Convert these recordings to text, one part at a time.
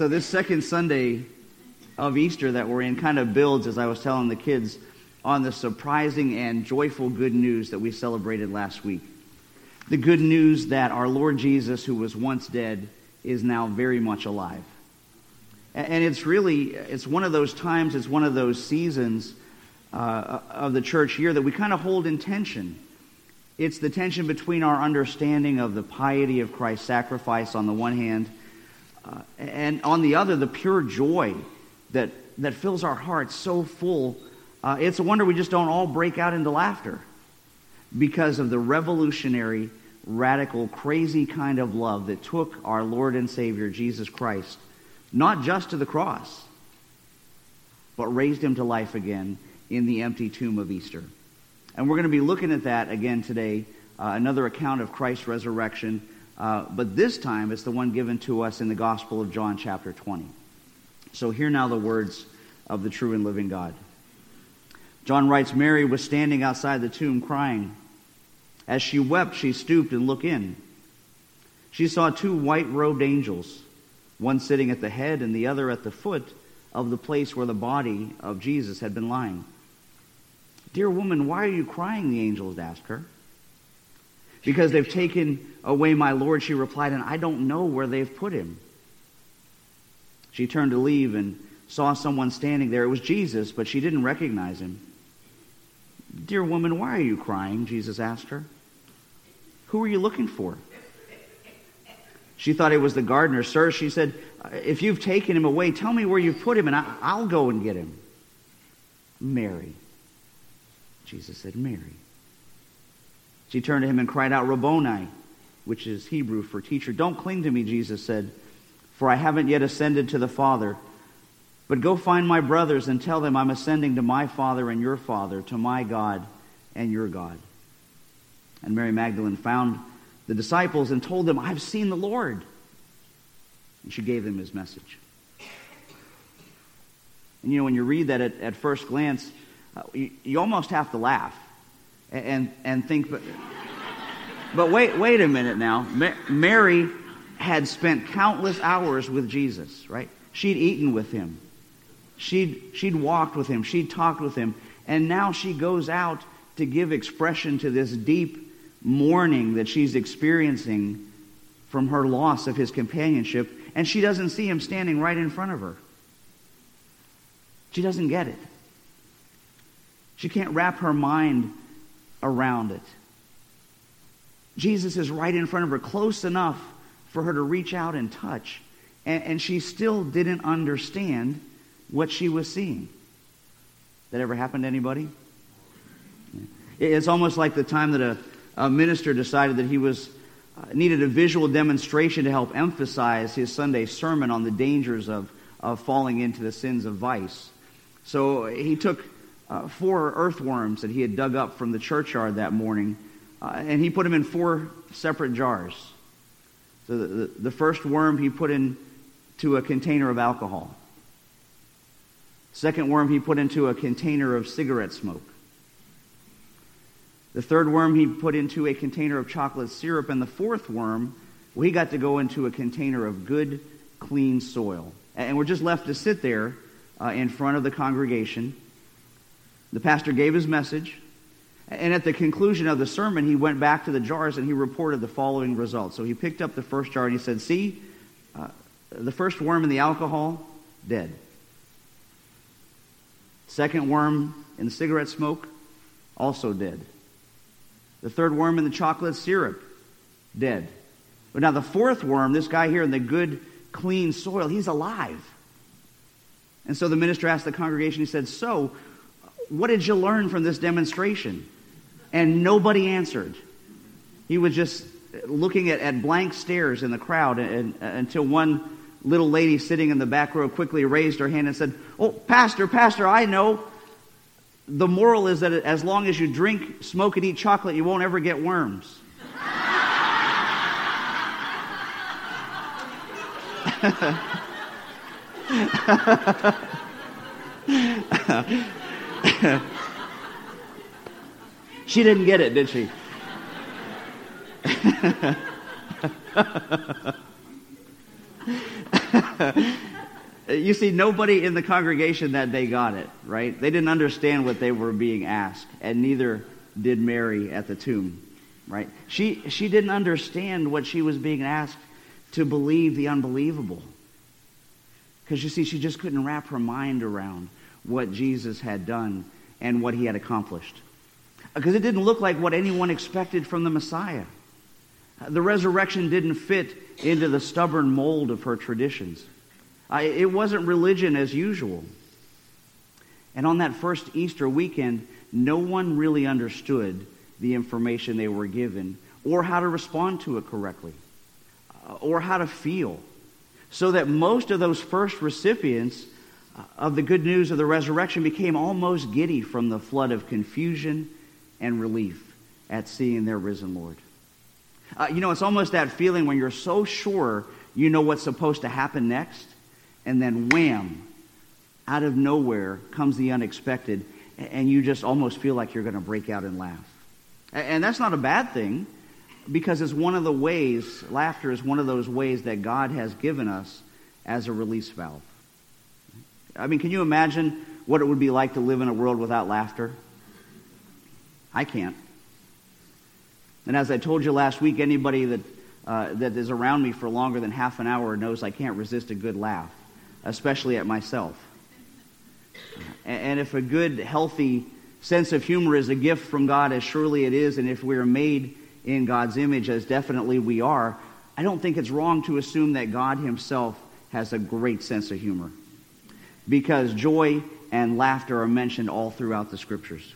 So, this second Sunday of Easter that we're in kind of builds, as I was telling the kids, on the surprising and joyful good news that we celebrated last week. The good news that our Lord Jesus, who was once dead, is now very much alive. And it's really, it's one of those times, it's one of those seasons uh, of the church year that we kind of hold in tension. It's the tension between our understanding of the piety of Christ's sacrifice on the one hand, uh, and on the other, the pure joy that, that fills our hearts so full. Uh, it's a wonder we just don't all break out into laughter because of the revolutionary, radical, crazy kind of love that took our Lord and Savior, Jesus Christ, not just to the cross, but raised him to life again in the empty tomb of Easter. And we're going to be looking at that again today, uh, another account of Christ's resurrection. Uh, but this time it's the one given to us in the Gospel of John, chapter 20. So hear now the words of the true and living God. John writes Mary was standing outside the tomb crying. As she wept, she stooped and looked in. She saw two white robed angels, one sitting at the head and the other at the foot of the place where the body of Jesus had been lying. Dear woman, why are you crying? The angels asked her. Because they've taken away my Lord, she replied, and I don't know where they've put him. She turned to leave and saw someone standing there. It was Jesus, but she didn't recognize him. Dear woman, why are you crying? Jesus asked her. Who are you looking for? She thought it was the gardener. Sir, she said, if you've taken him away, tell me where you've put him, and I'll go and get him. Mary. Jesus said, Mary. She turned to him and cried out, Rabboni, which is Hebrew for teacher. Don't cling to me, Jesus said, for I haven't yet ascended to the Father. But go find my brothers and tell them I'm ascending to my Father and your Father, to my God and your God. And Mary Magdalene found the disciples and told them, I've seen the Lord. And she gave them his message. And you know, when you read that at, at first glance, uh, you, you, almost have to laugh and, and, and think, but, but wait, wait a minute now. Ma- Mary had spent countless hours with Jesus, right? She'd eaten with him. She'd, she'd walked with him. She'd talked with him. And now she goes out to give expression to this deep mourning that she's experiencing from her loss of his companionship. And she doesn't see him standing right in front of her. She doesn't get it. She can't wrap her mind around it. Jesus is right in front of her, close enough for her to reach out and touch. And, and she still didn't understand what she was seeing. That ever happened to anybody? It's almost like the time that a, a minister decided that he was uh, needed a visual demonstration to help emphasize his Sunday sermon on the dangers of, of falling into the sins of vice. So he took uh, four earthworms that he had dug up from the churchyard that morning, uh, and he put them in four separate jars. So the, the, the first worm he put into a container of alcohol. Second worm he put into a container of cigarette smoke. The third worm he put into a container of chocolate syrup. And the fourth worm, well, he got to go into a container of good, clean soil. And we're just left to sit there uh, in front of the congregation the pastor gave his message, and at the conclusion of the sermon, he went back to the jars and he reported the following results. So he picked up the first jar and he said, See, uh, the first worm in the alcohol, dead. Second worm in the cigarette smoke, also dead. The third worm in the chocolate syrup, dead. But now the fourth worm, this guy here in the good, clean soil, he's alive. And so the minister asked the congregation, he said, So, what did you learn from this demonstration? And nobody answered. He was just looking at, at blank stares in the crowd and, and, uh, until one little lady sitting in the back row quickly raised her hand and said, Oh, Pastor, Pastor, I know. The moral is that as long as you drink, smoke, and eat chocolate, you won't ever get worms. she didn't get it, did she? you see, nobody in the congregation that day got it, right? They didn't understand what they were being asked, and neither did Mary at the tomb, right? She, she didn't understand what she was being asked to believe the unbelievable. Because you see, she just couldn't wrap her mind around what Jesus had done and what he had accomplished. Because it didn't look like what anyone expected from the Messiah. The resurrection didn't fit into the stubborn mold of her traditions. it wasn't religion as usual. And on that first Easter weekend, no one really understood the information they were given or how to respond to it correctly uh, or how to feel. So that most of those first recipients uh, of the good news of the resurrection became almost giddy from the flood of confusion and relief at seeing their risen Lord. Uh, you know, it's almost that feeling when you're so sure you know what's supposed to happen next, and then wham, out of nowhere comes the unexpected, and you just almost feel like you're going to break out and laugh. And that's not a bad thing because it's one of the ways, laughter is one of those ways that God has given us as a release valve. I mean, can you imagine what it would be like to live in a world without laughter? I can't. And as I told you last week, anybody that, uh, that is around me for longer than half an hour knows I can't resist a good laugh, especially at myself. And, if a good, healthy sense of humor is a gift from God, as surely it is, and if we are made in God's image, as definitely we are, I don't think it's wrong to assume that God Himself has a great sense of humor. Because joy and laughter are mentioned all throughout the Scriptures.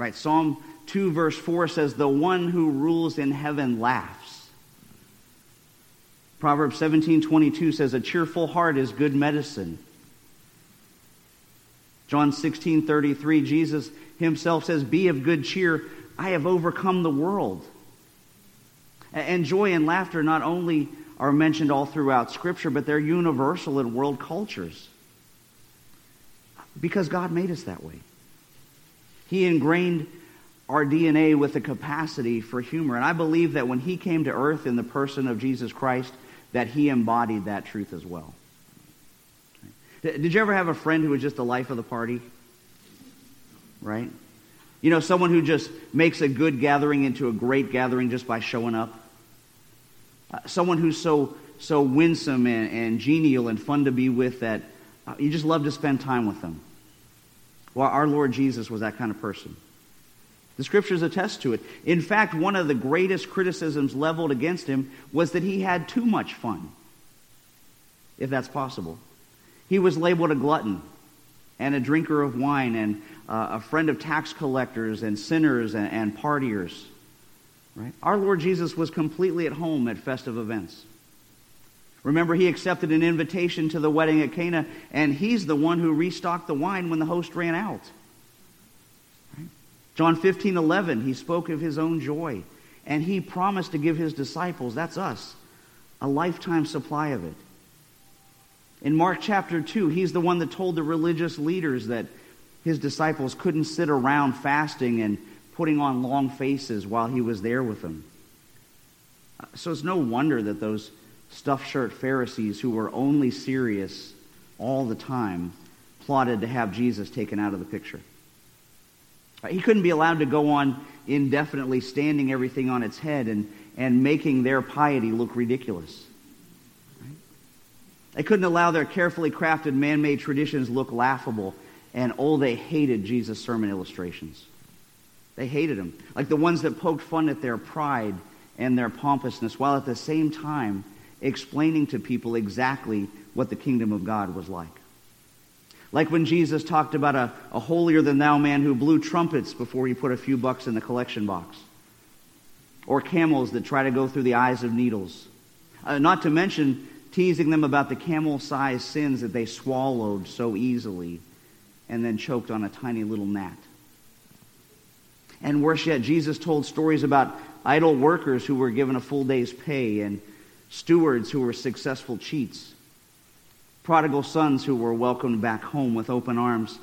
Right? Psalm 2, verse 4 says, The one who rules in heaven laughs. Proverbs 17, 22 says, A cheerful heart is good medicine. John 16, 33, Jesus himself says, Be of good cheer. I have overcome the world. And joy and laughter not only are mentioned all throughout Scripture, but they're universal in world cultures. Because God made us that way. He ingrained our DNA with the capacity for humor. And I believe that when he came to earth in the person of Jesus Christ, that he embodied that truth as well. Did you ever have a friend who was just the life of the party? Right? You know, someone who just makes a good gathering into a great gathering just by showing up? Uh, someone who's so, so winsome and, and, genial and fun to be with that uh, you just love to spend time with them. Well, our Lord Jesus was that kind of person. The scriptures attest to it. In fact, one of the greatest criticisms leveled against him was that he had too much fun, if that's possible. He was labeled a glutton and a drinker of wine and uh, a friend of tax collectors and sinners and, and partiers. Right? Our Lord Jesus was completely at home at festive events. Remember, he accepted an invitation to the wedding at Cana, and he's the one who restocked the wine when the host ran out. Right? John 15, 11, he spoke of his own joy, and he promised to give his disciples, that's us, a lifetime supply of it. In Mark chapter 2, he's the one that told the religious leaders that his disciples couldn't sit around fasting and putting on long faces while he was there with them. So it's no wonder that those stuffed shirt Pharisees who were only serious all the time plotted to have Jesus taken out of the picture. He couldn't be allowed to go on indefinitely standing everything on its head and, and making their piety look ridiculous. They couldn't allow their carefully crafted man made traditions look laughable. And oh, they hated Jesus' sermon illustrations. They hated them. Like the ones that poked fun at their pride and their pompousness, while at the same time explaining to people exactly what the kingdom of God was like. Like when Jesus talked about a, a holier than thou man who blew trumpets before he put a few bucks in the collection box. Or camels that try to go through the eyes of needles. Uh, not to mention teasing them about the camel sized sins that they swallowed so easily and then choked on a tiny little gnat. And worse yet, Jesus told stories about idle workers who were given a full day's pay and stewards who were successful cheats, prodigal sons who were welcomed back home with open arms.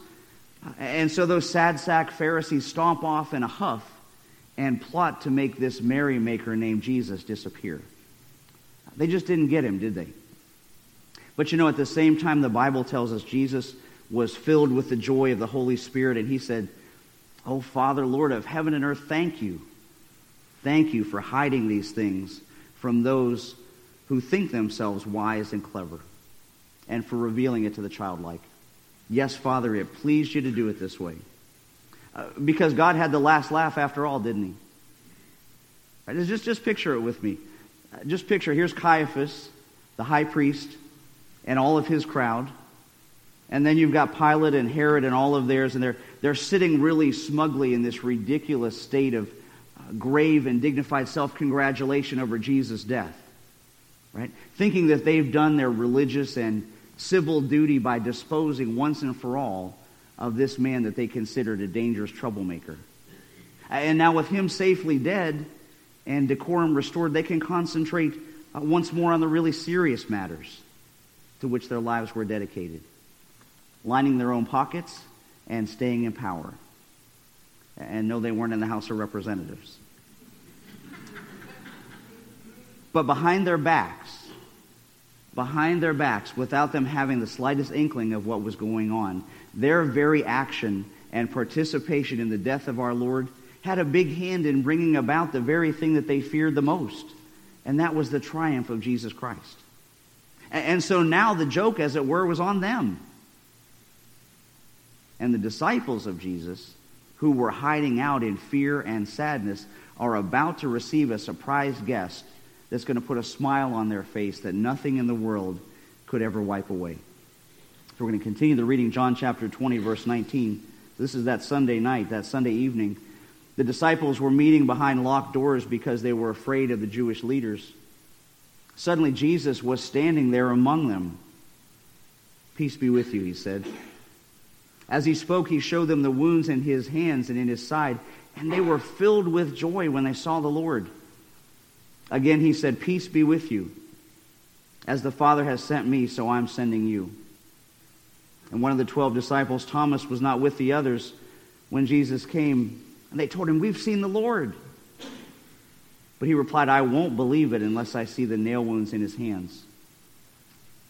And so those sad sack Pharisees stomp off in a huff and plot to make this merrymaker named Jesus disappear. They just didn't get him, did they? But you know, at the same time, the Bible tells us Jesus was filled with the joy of the Holy Spirit, and he said, Oh, Father, Lord of heaven and earth, thank you. Thank you for hiding these things from those who think themselves wise and clever, and for revealing it to the childlike. Yes, Father, it pleased you to do it this way. Uh, because God had the last laugh after all, didn't he? Right, just, just picture it with me. Uh, just picture here's Caiaphas, the high priest, and all of his crowd. And then you've got Pilate and Herod and all of theirs, and they're, they're sitting really smugly in this ridiculous state of uh, grave and dignified self congratulation over Jesus' death. Right? Thinking that they've done their religious and civil duty by disposing once and for all of this man that they considered a dangerous troublemaker. And now, with him safely dead and decorum restored, they can concentrate uh, once more on the really serious matters to which their lives were dedicated lining their own pockets and staying in power. And no, they weren't in the House of Representatives. But behind their backs, behind their backs, without them having the slightest inkling of what was going on, their very action and participation in the death of our Lord had a big hand in bringing about the very thing that they feared the most, and that was the triumph of Jesus Christ. And so now the joke, as it were, was on them. And the disciples of Jesus, who were hiding out in fear and sadness, are about to receive a surprise guest that's going to put a smile on their face that nothing in the world could ever wipe away. So we're going to continue the reading, John chapter 20, verse 19. This is that Sunday night, that Sunday evening. The disciples were meeting behind locked doors because they were afraid of the Jewish leaders. Suddenly, Jesus was standing there among them. Peace be with you, he said. As he spoke, he showed them the wounds in his hands and in his side, and they were filled with joy when they saw the Lord. Again, he said, Peace be with you. As the Father has sent me, so I'm sending you. And one of the twelve disciples, Thomas, was not with the others when Jesus came, and they told him, We've seen the Lord. But he replied, I won't believe it unless I see the nail wounds in his hands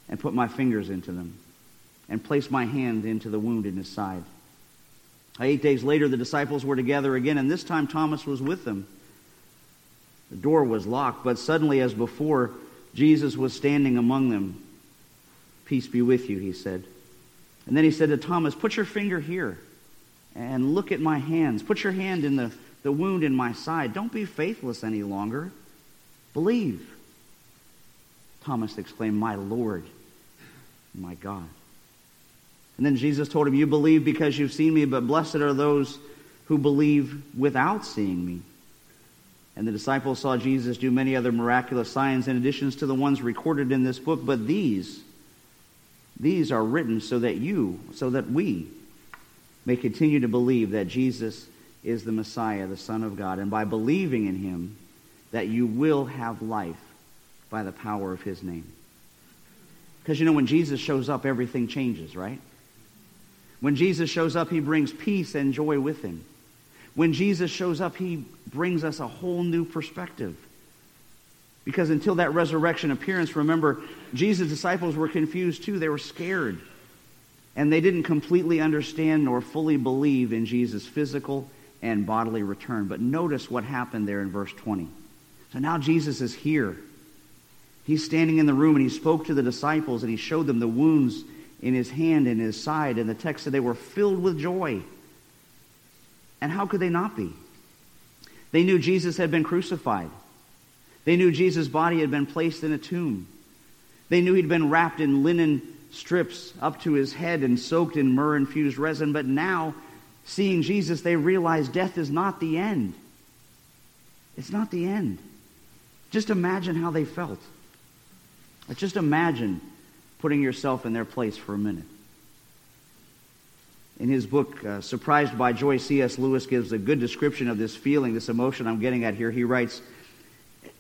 and put my fingers into them and place my hand into the wound in his side. Eight days later, the disciples were together again, and this time Thomas was with them. The door was locked, but suddenly, as before, Jesus was standing among them. Peace be with you, he said. And then he said to Thomas, Put your finger here and look at my hands. Put your hand in the, the wound in my side. Don't be faithless any longer. Believe. Thomas exclaimed, My Lord, my God. And then Jesus told him, You believe because you've seen me, but blessed are those who believe without seeing me. And the disciples saw Jesus do many other miraculous signs in addition to the ones recorded in this book, but these, these are written so that you, so that we may continue to believe that Jesus is the Messiah, the Son of God, and by believing in him, that you will have life by the power of his name. Because you know, when Jesus shows up, everything changes, right? When Jesus shows up, he brings peace and joy with him. When Jesus shows up, he brings us a whole new perspective. Because until that resurrection appearance, remember, Jesus' disciples were confused too. They were scared. And they didn't completely understand nor fully believe in Jesus' physical and bodily return. But notice what happened there in verse 20. So now Jesus is here. He's standing in the room and he spoke to the disciples and he showed them the wounds in his hand and his side. And the text said they were filled with joy. And how could they not be? They knew Jesus had been crucified. They knew Jesus' body had been placed in a tomb. They knew he'd been wrapped in linen strips up to his head and soaked in myrrh infused resin. But now, seeing Jesus, they realize death is not the end. It's not the end. Just imagine how they felt. Just imagine putting yourself in their place for a minute. In his book, uh, Surprised by Joy, C.S. Lewis gives a good description of this feeling, this emotion I'm getting at here. He writes,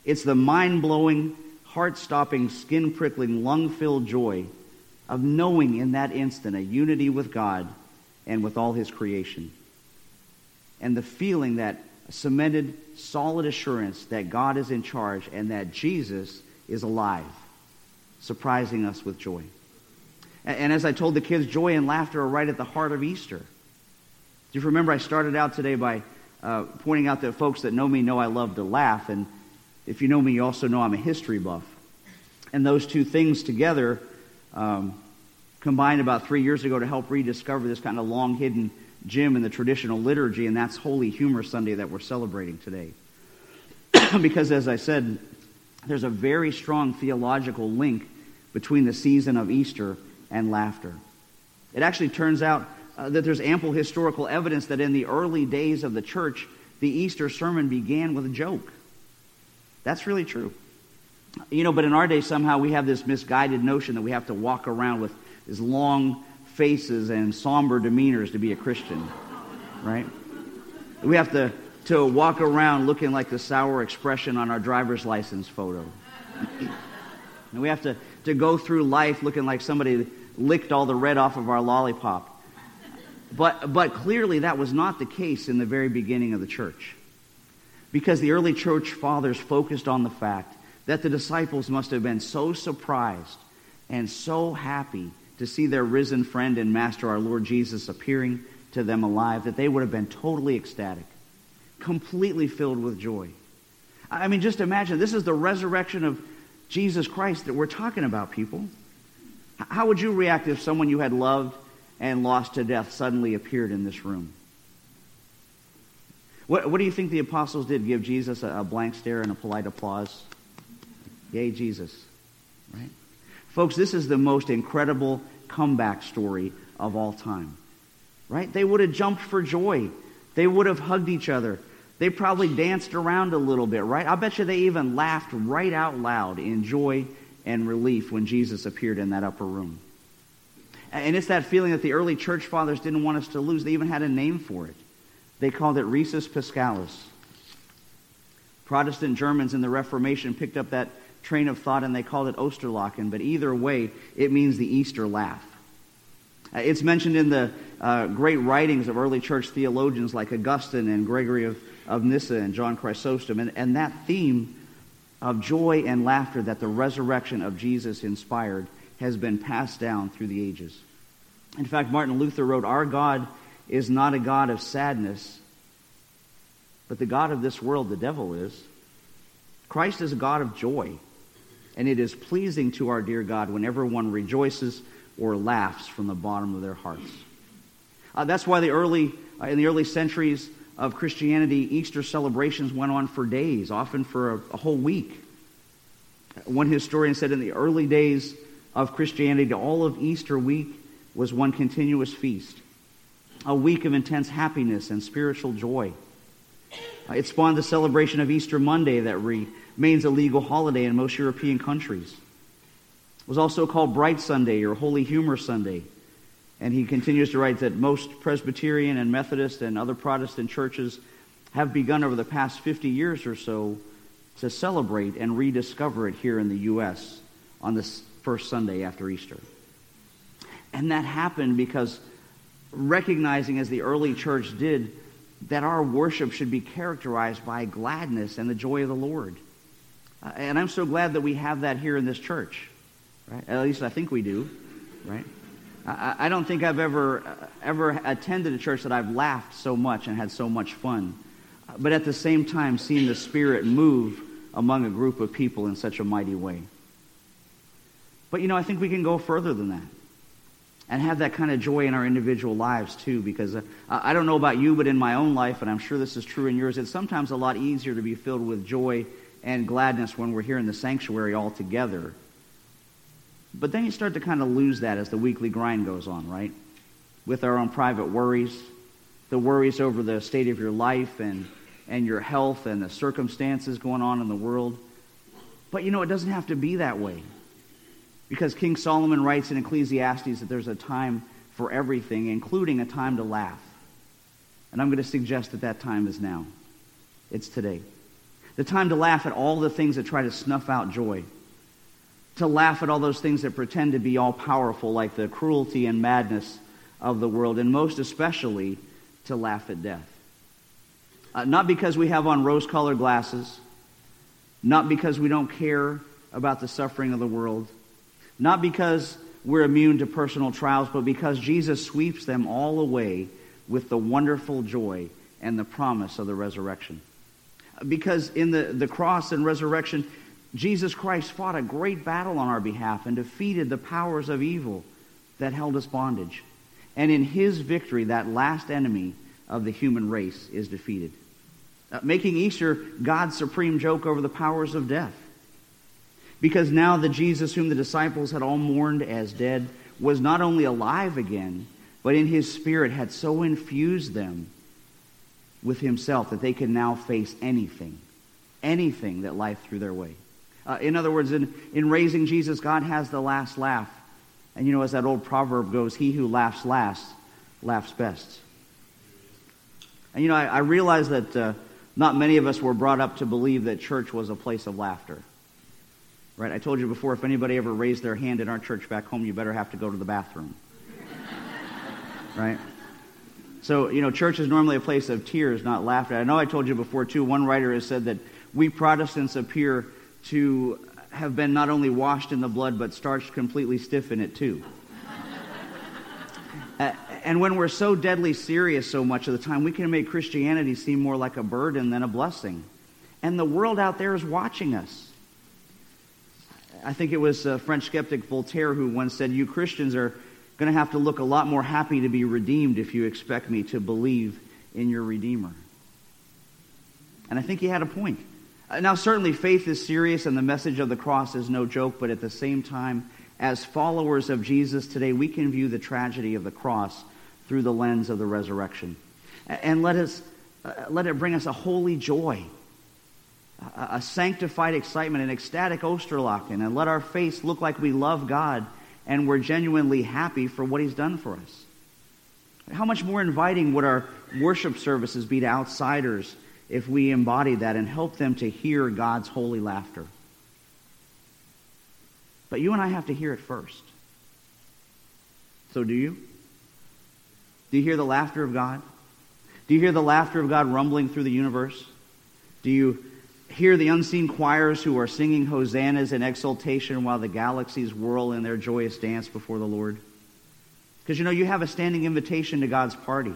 It's the mind blowing, heart stopping, skin prickling, lung filled joy of knowing in that instant a unity with God and with all his creation. And the feeling that cemented, solid assurance that God is in charge and that Jesus is alive surprising us with joy. And as I told the kids, joy and laughter are right at the heart of Easter. Do you remember I started out today by uh, pointing out that folks that know me know I love to laugh. And if you know me, you also know I'm a history buff. And those two things together um, combined about three years ago to help rediscover this kind of long hidden gem in the traditional liturgy, and that's Holy Humor Sunday that we're celebrating today. because, as I said, there's a very strong theological link between the season of Easter and laughter. It actually turns out uh, that there's ample historical evidence that in the early days of the church, the Easter sermon began with a joke. That's really true. You know, but in our day, somehow we have this misguided notion that we have to walk around with these long faces and somber demeanors to be a Christian, right? We have to, to walk around looking like the sour expression on our driver's license photo. and we have to, to go through life looking like somebody licked all the red off of our lollipop. But, but clearly, that was not the case in the very beginning of the church. Because the early church fathers focused on the fact that the disciples must have been so surprised and so happy to see their risen friend and master, our Lord Jesus, appearing to them alive that they would have been totally ecstatic, completely filled with joy. I mean, just imagine this is the resurrection of Jesus Christ that we're talking about, people. How would you react if someone you had loved and lost to death suddenly appeared in this room? What, what do you think the apostles did? Give Jesus a, a blank stare and a polite applause? Yay, Jesus. Right? Folks, this is the most incredible comeback story of all time. Right? They would have jumped for joy. They would have hugged each other. They probably danced around a little bit, right? I bet you they even laughed right out loud in joy and relief when Jesus appeared in that upper room. And it's that feeling that the early church fathers didn't want us to lose. They even had a name for it. They called it Risus Paschalis. Protestant Germans in the Reformation picked up that train of thought and they called it Osterlachen, but either way, it means the Easter laugh. Uh, it's mentioned in the uh, great writings of early church theologians like Augustine and Gregory of, of Nyssa and John Chrysostom, and, and that theme of joy and laughter that the resurrection of Jesus inspired has been passed down through the ages. In fact, Martin Luther wrote, Our God is not a God of sadness, but the God of this world, the devil is. Christ is a God of joy, and it is pleasing to our dear God whenever one rejoices or laughs from the bottom of their hearts. Uh, that's why the early, uh, in the early centuries of Christianity, Easter celebrations went on for days, often for a, a whole week. One historian said in the early days of Christianity, all of Easter week was one continuous feast, a week of intense happiness and spiritual joy. It spawned the celebration of Easter Monday that remains a legal holiday in most European countries. It was also called Bright Sunday or Holy Humor Sunday. And he continues to write that most Presbyterian and Methodist and other Protestant churches have begun over the past 50 years or so to celebrate and rediscover it here in the U.S. on this first Sunday after Easter. And that happened because recognizing, as the early church did, that our worship should be characterized by gladness and the joy of the Lord. Uh, and I'm so glad that we have that here in this church. Right? At least I think we do. Right? I, I don't think I've ever uh, ever attended a church that I've laughed so much and had so much fun. But at the same time, seen the Spirit move among a group of people in such a mighty way. But you know, I think we can go further than that and have that kind of joy in our individual lives too because uh, i don't know about you but in my own life and i'm sure this is true in yours it's sometimes a lot easier to be filled with joy and gladness when we're here in the sanctuary all together but then you start to kind of lose that as the weekly grind goes on right with our own private worries the worries over the state of your life and and your health and the circumstances going on in the world but you know it doesn't have to be that way because King Solomon writes in Ecclesiastes that there's a time for everything, including a time to laugh. And I'm going to suggest that that time is now. It's today. The time to laugh at all the things that try to snuff out joy. To laugh at all those things that pretend to be all powerful, like the cruelty and madness of the world, and most especially to laugh at death. Uh, not because we have on rose colored glasses, not because we don't care about the suffering of the world, not because we're immune to personal trials, but because Jesus sweeps them all away with the wonderful joy and the promise of the resurrection. Because in the, the cross and resurrection, Jesus Christ fought a great battle on our behalf and defeated the powers of evil that held us bondage. And in his victory, that last enemy of the human race is defeated. Uh, making Easter God's supreme joke over the powers of death. Because now the Jesus whom the disciples had all mourned as dead was not only alive again, but in his spirit had so infused them with himself that they could now face anything, anything that life threw their way. Uh, in other words, in, in raising Jesus, God has the last laugh. And you know, as that old proverb goes, he who laughs last laughs best. And you know, I, I realize that uh, not many of us were brought up to believe that church was a place of laughter. Right? I told you before, if anybody ever raised their hand in our church back home, you better have to go to the bathroom. right? So, you know, church is normally a place of tears, not laughter. I know I told you before, too, one writer has said that we Protestants appear to have been not only washed in the blood, but starched completely stiff in it, too. uh, and when we're so deadly serious so much of the time, we can make Christianity seem more like a burden than a blessing. And the world out there is watching us. I think it was a French skeptic Voltaire who once said, You Christians are going to have to look a lot more happy to be redeemed if you expect me to believe in your Redeemer. And I think he had a point. Uh, now, certainly, faith is serious and the message of the cross is no joke, but at the same time, as followers of Jesus today, we can view the tragedy of the cross through the lens of the resurrection. And let, us, uh, let it bring us a holy joy, a, a sanctified excitement, an ecstatic Osterlachen, and let our face look like we love God and we're genuinely happy for what He's done for us. How much more inviting would our worship services be to outsiders if we embody that and help them to hear God's holy laughter? But you and I have to hear it first. So do you? Do you hear the laughter of God? Do you hear the laughter of God rumbling through the universe? Do you hear the unseen choirs who are singing hosannas in exultation while the galaxies whirl in their joyous dance before the Lord? Because you know, you have a standing invitation to God's party,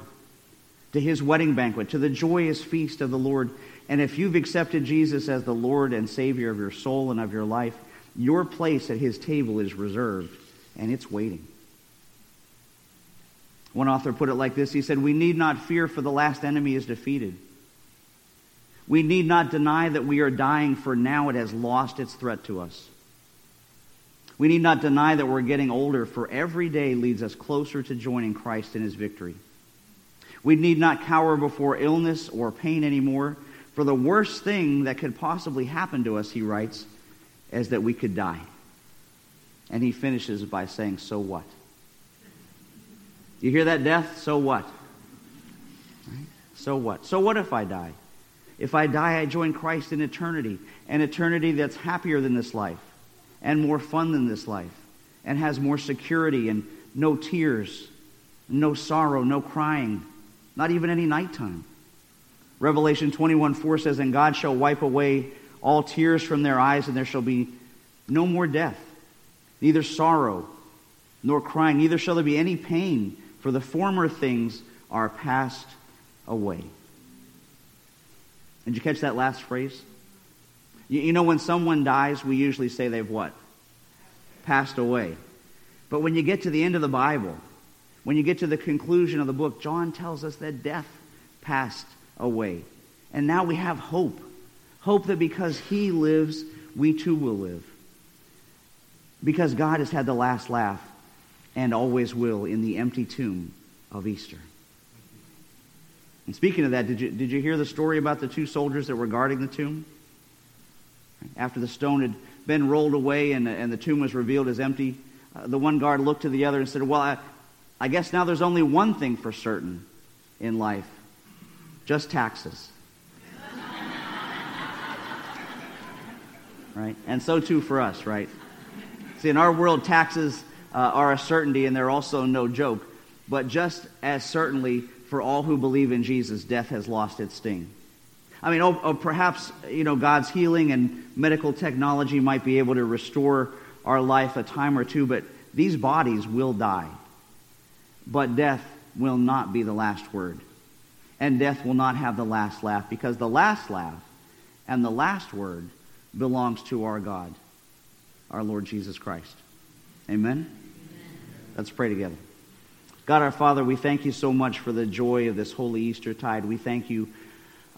to his wedding banquet, to the joyous feast of the Lord. And if you've accepted Jesus as the Lord and Savior of your soul and of your life, your place at his table is reserved, and it's waiting. One author put it like this He said, We need not fear, for the last enemy is defeated. We need not deny that we are dying, for now it has lost its threat to us. We need not deny that we're getting older, for every day leads us closer to joining Christ in his victory. We need not cower before illness or pain anymore, for the worst thing that could possibly happen to us, he writes, is that we could die. And he finishes by saying, So what? You hear that death? So what? Right? So what? So what if I die? If I die, I join Christ in eternity, an eternity that's happier than this life, and more fun than this life, and has more security and no tears, no sorrow, no crying, not even any nighttime. Revelation 21 4 says, And God shall wipe away all tears from their eyes, and there shall be no more death, neither sorrow nor crying, neither shall there be any pain for the former things are passed away. Did you catch that last phrase? You, you know, when someone dies, we usually say they've what? Passed away. But when you get to the end of the Bible, when you get to the conclusion of the book, John tells us that death passed away. And now we have hope. Hope that because he lives, we too will live. Because God has had the last laugh and always will in the empty tomb of Easter. And speaking of that, did you, did you hear the story about the two soldiers that were guarding the tomb? After the stone had been rolled away and, and the tomb was revealed as empty, uh, the one guard looked to the other and said, Well, I, I guess now there's only one thing for certain in life just taxes. right? And so too for us, right? See, in our world, taxes uh, are a certainty and they're also no joke. But just as certainly for all who believe in Jesus, death has lost its sting. I mean, oh, oh, perhaps, you know, God's healing and medical technology might be able to restore our life a time or two, but these bodies will die, but death will not be the last word. And death will not have the last laugh because the last laugh and the last word belongs to our God, our Lord Jesus Christ. Amen? Amen? Let's pray together. God our Father, we thank you so much for the joy of this holy Easter tide. We thank you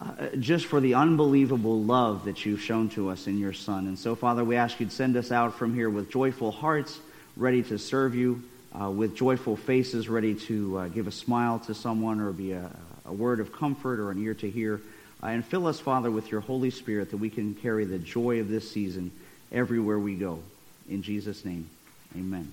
uh, just for the unbelievable love that you've shown to us in your Son. And so, Father, we ask you to send us out from here with joyful hearts, ready to serve you, uh, with joyful faces, ready to uh, give a smile to someone or be a, a, word of comfort or an ear to hear. Uh, and fill us, Father, with your Holy Spirit that we can carry the joy of this season everywhere we go. In Jesus' name, amen.